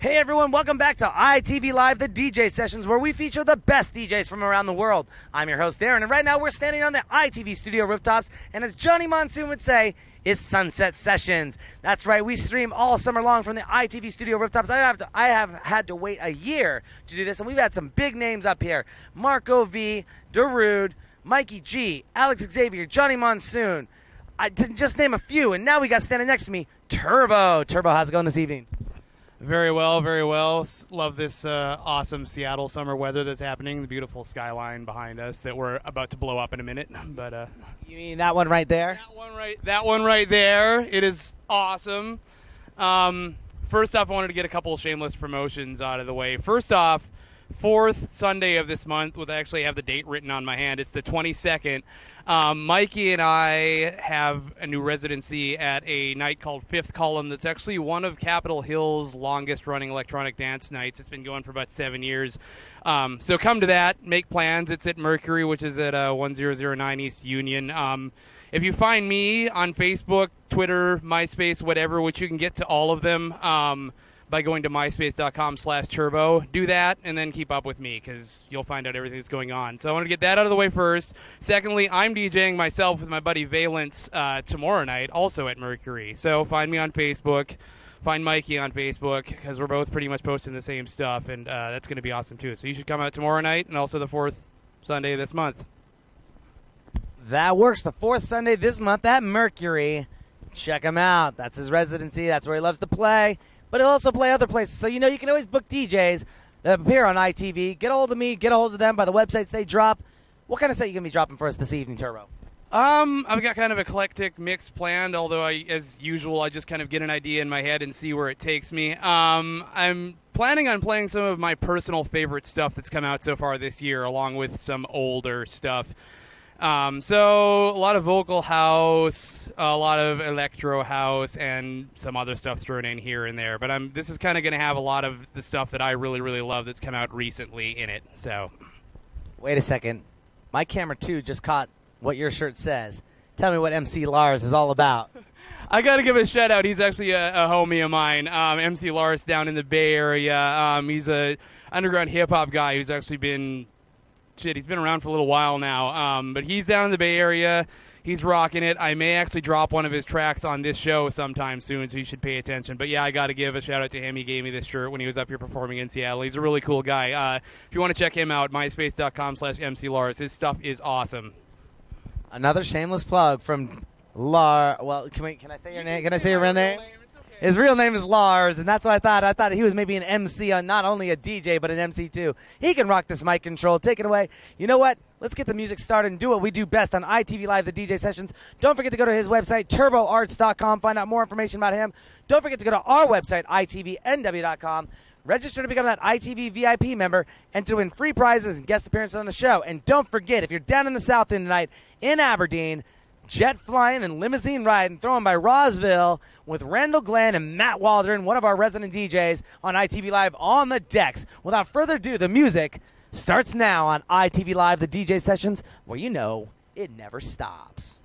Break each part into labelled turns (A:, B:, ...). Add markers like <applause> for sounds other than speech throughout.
A: Hey everyone, welcome back to ITV Live, the DJ sessions where we feature the best DJs from around the world. I'm your host, Darren, and right now we're standing on the ITV studio rooftops, and as Johnny Monsoon would say, it's Sunset Sessions. That's right, we stream all summer long from the ITV studio rooftops. I have to, I have had to wait a year to do this, and we've had some big names up here: Marco V, Darude, Mikey G, Alex Xavier, Johnny Monsoon. I didn't just name a few, and now we got standing next to me, Turbo. Turbo, how's it going this evening?
B: Very well, very well. Love this uh, awesome Seattle summer weather that's happening. The beautiful skyline behind us that we're about to blow up in a minute. <laughs> But uh,
A: You mean that one right there?
B: that one right, that one right there, it is awesome. Um, first off, I wanted to get a couple shameless promotions out of the way. First off, fourth Sunday of this month, with I actually have the date written on my hand. It's the 22nd. Um, Mikey and I have a new residency at a night called Fifth Column. That's actually one of Capitol Hill's longest running electronic dance nights. It's been going for about seven years. Um, so come to that. Make plans. It's at Mercury, which is at uh, 1009 East Union. Um, if you find me on Facebook, Twitter, MySpace, whatever, which you can get to all of them um, by going to myspace.com slash turbo, do that and then keep up with me because you'll find out everything that's going on. So I want to get that out of the way first. Secondly, I'm DJing myself with my buddy Valence uh, tomorrow night, also at Mercury. So find me on Facebook. Find Mikey on Facebook because we're both pretty much posting the same stuff, and uh, that's going to be awesome too. So you should come out tomorrow night and also the fourth Sunday this month.
A: That works. The fourth Sunday this month at Mercury. Check him out. That's his residency. That's where he loves to play. But he'll also play other places. So you know you can always book DJs that appear on ITV. Get a hold of me. Get a hold of them by the websites they drop. What kind of set you gonna be dropping for us this evening, Turbo?
B: Um, I've got kind of eclectic mix planned. Although I, as usual, I just kind of get an idea in my head and see where it takes me. Um, I'm planning on playing some of my personal favorite stuff that's come out so far this year, along with some older stuff. Um, so a lot of vocal house, a lot of electro house, and some other stuff thrown in here and there. But I'm this is kind of going to have a lot of the stuff that I really really love that's come out recently in it. So
A: Wait a second. My camera too just caught what your shirt says. Tell me what MC Lars is all about. <laughs>
B: I got to give a shout out. He's actually a, a homie of mine, um, MC Lars down in the Bay Area. Um, he's a underground hip hop guy who's actually been shit. He's been around for a little while now, um, but he's down in the Bay Area. He's rocking it. I may actually drop one of his tracks on this show sometime soon, so you should pay attention. But yeah, I got to give a shout out to him. He gave me this shirt when he was up here performing in Seattle. He's a really cool guy. Uh, if you want to check him out, myspace.com slash mclars. His stuff is awesome.
A: Another shameless plug from Lar. Well, can we? Can I say your name? Can I say your real name? His real name is Lars, and that's what I thought. I thought he was maybe an MC, on uh, not only a DJ but an MC too. He can rock this mic control. Take it away. You know what? Let's get the music started and do what we do best on ITV Live, the DJ sessions. Don't forget to go to his website, turboarts.com. Find out more information about him. Don't forget to go to our website, itvnw.com. Register to become that ITV VIP member and to win free prizes and guest appearances on the show. And don't forget, if you're down in the South End tonight in Aberdeen, jet flying and limousine riding thrown by Rosville with Randall Glenn and Matt Waldron, one of our resident DJs on ITV Live on the decks. Without further ado, the music starts now on ITV Live, the DJ sessions, where you know it never stops.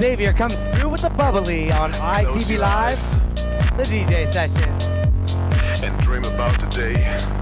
A: Xavier comes through with the bubbly on ITV Live, the DJ session.
C: And dream about the day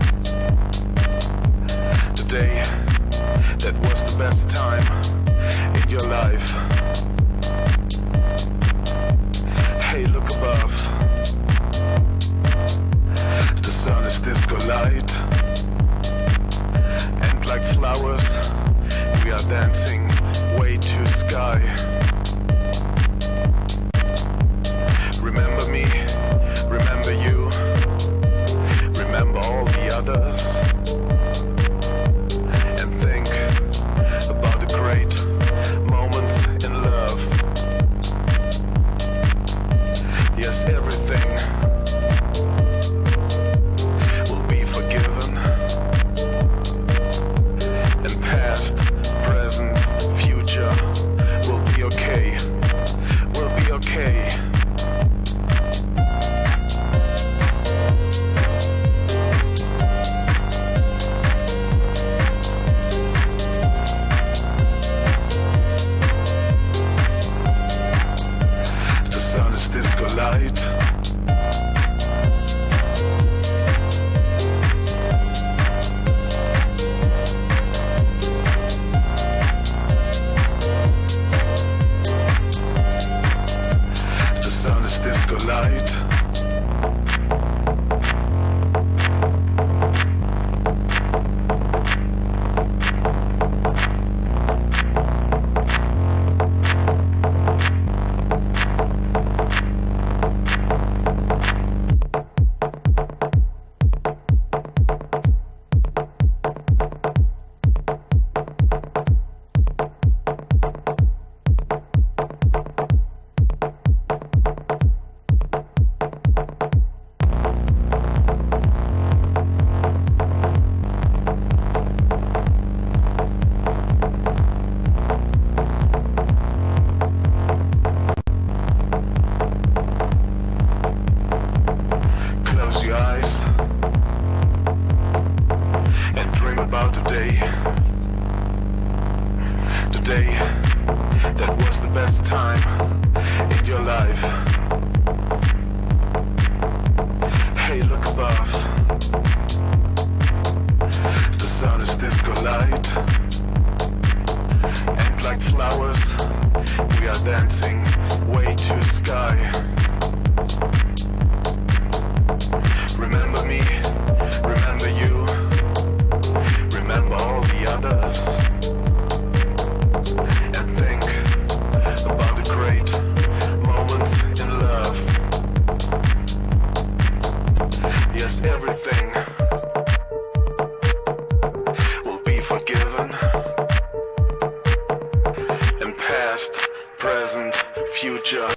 C: future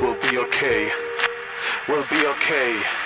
C: will be okay. We'll be okay.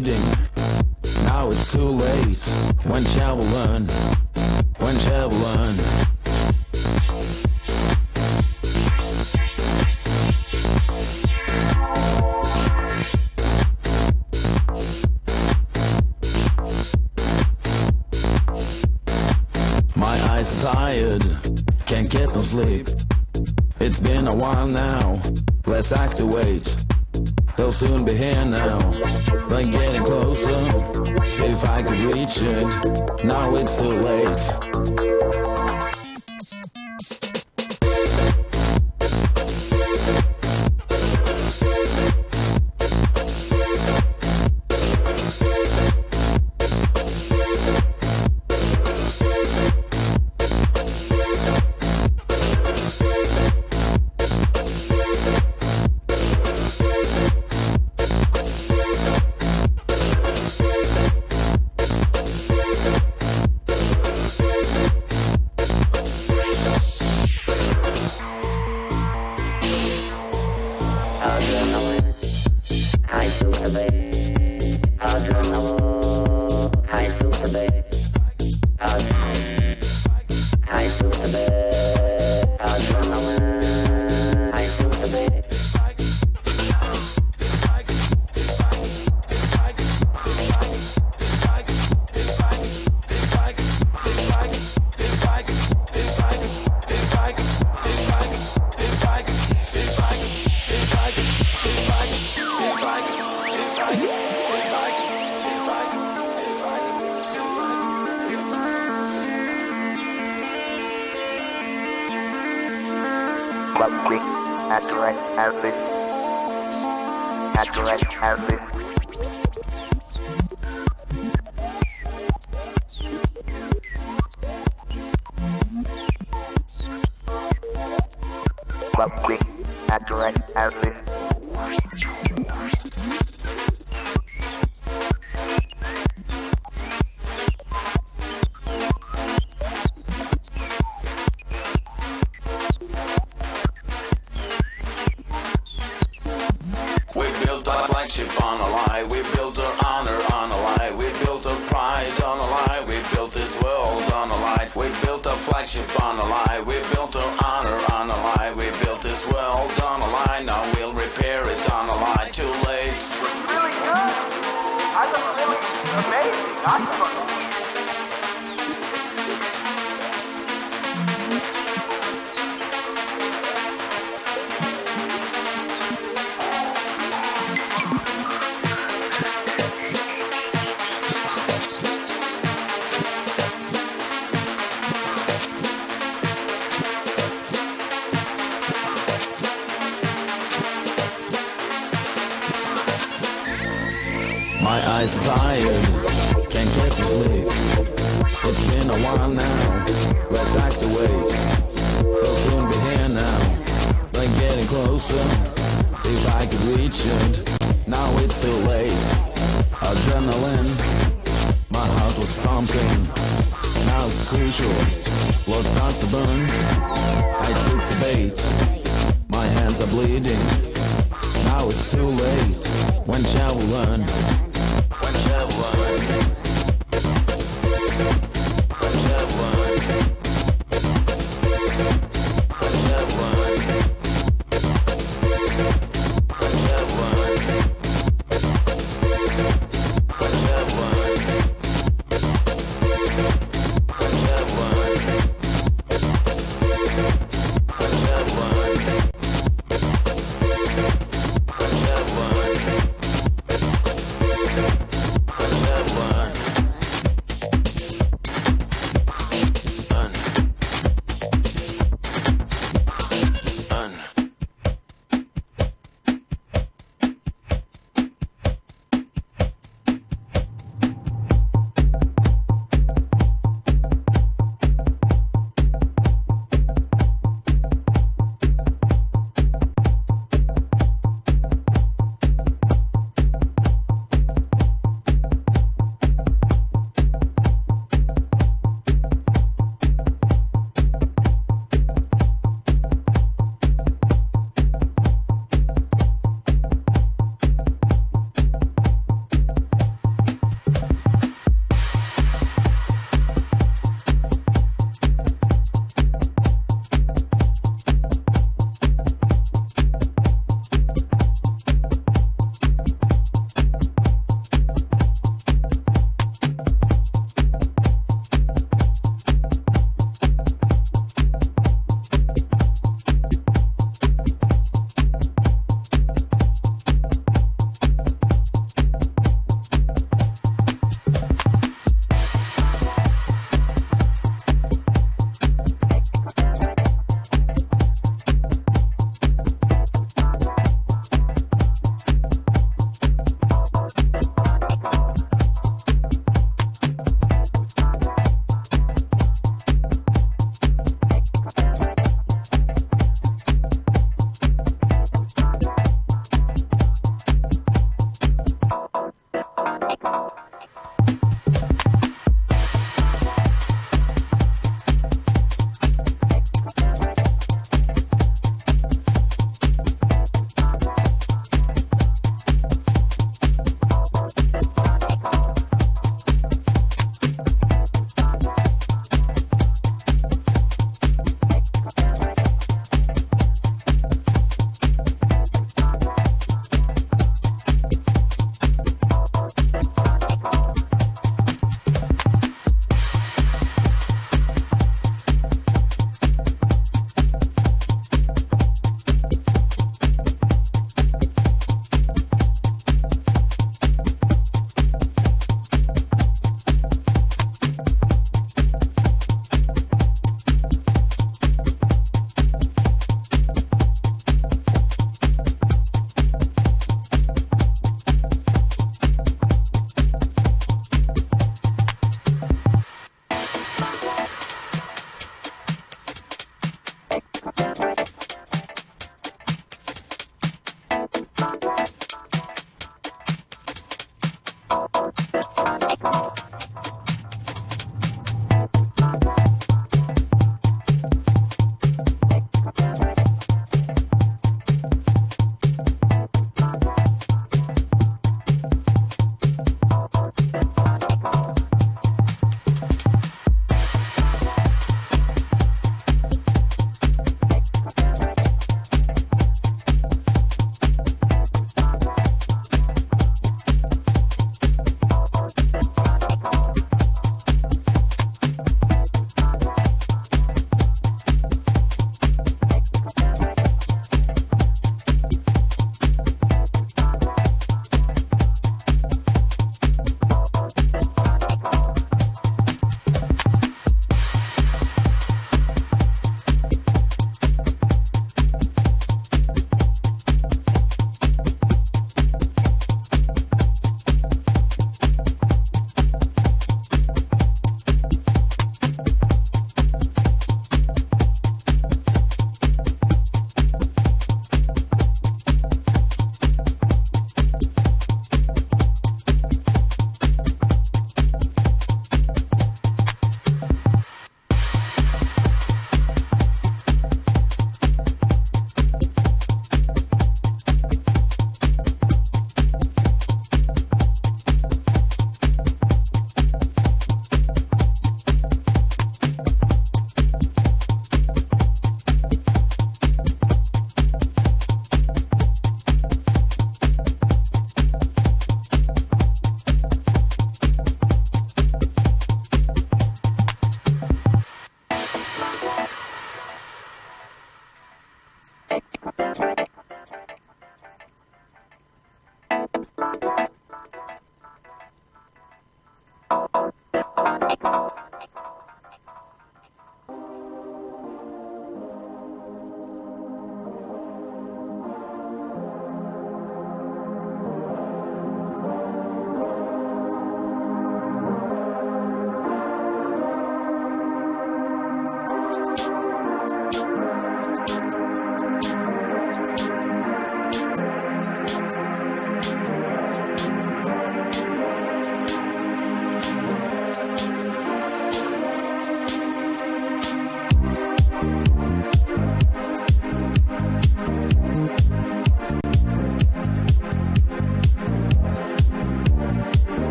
D: kidding. Now it's too late. When shall we learn? When shall we learn? My eyes tired, can't get no sleep. It's been a while now, let's activate. They'll soon be here now, They're getting closer. If I could reach it, now it's too late.
E: Thank you.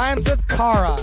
E: Rhymes with Kara.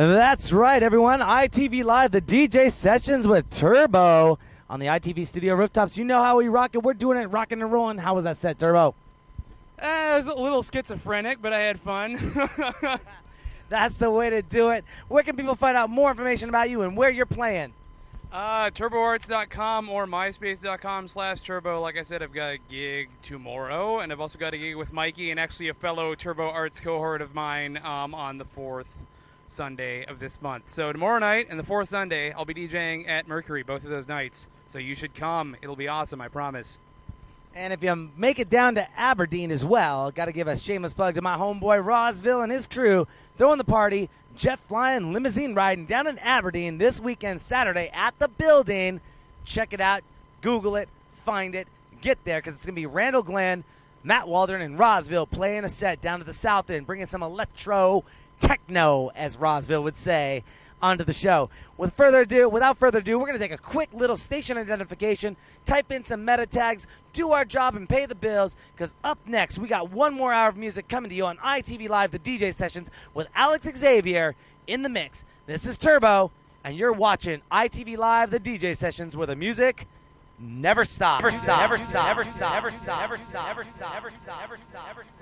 E: That's right, everyone. ITV Live, the DJ sessions with Turbo on the ITV studio rooftops. You know how we rock it. We're doing it, rocking and rolling. How was that set, Turbo?
B: Uh, it was a little schizophrenic, but I had fun. <laughs>
E: That's the way to do it. Where can people find out more information about you and where you're playing?
B: Uh, turboarts.com or myspace.com slash turbo. Like I said, I've got a gig tomorrow, and I've also got a gig with Mikey and actually a fellow Turbo Arts cohort of mine um, on the 4th. Sunday of this month. So tomorrow night and the fourth Sunday, I'll be DJing at Mercury both of those nights. So you should come. It'll be awesome, I promise.
A: And if you make it down to Aberdeen as well, got to give a shameless plug to my homeboy Rosville and his crew throwing the party, jet flying, limousine riding down in Aberdeen this weekend, Saturday at the building. Check it out, Google it, find it, get there because it's going to be Randall Glenn, Matt Waldron, and Rosville playing a set down to the South End, bringing some electro techno, as Rosville would say, onto the show. With further ado, without further ado, we're going to take a quick little station identification, type in some meta tags, do our job, and pay the bills. Because up next, we got one more hour of music coming to you on ITV Live, the DJ sessions with Alex Xavier in the mix. This is Turbo, and you're watching ITV Live, the DJ sessions where the music never stops. Never stops. Never. Never stops. Never stops. Never stops. Never stops. Never stops. Never stops.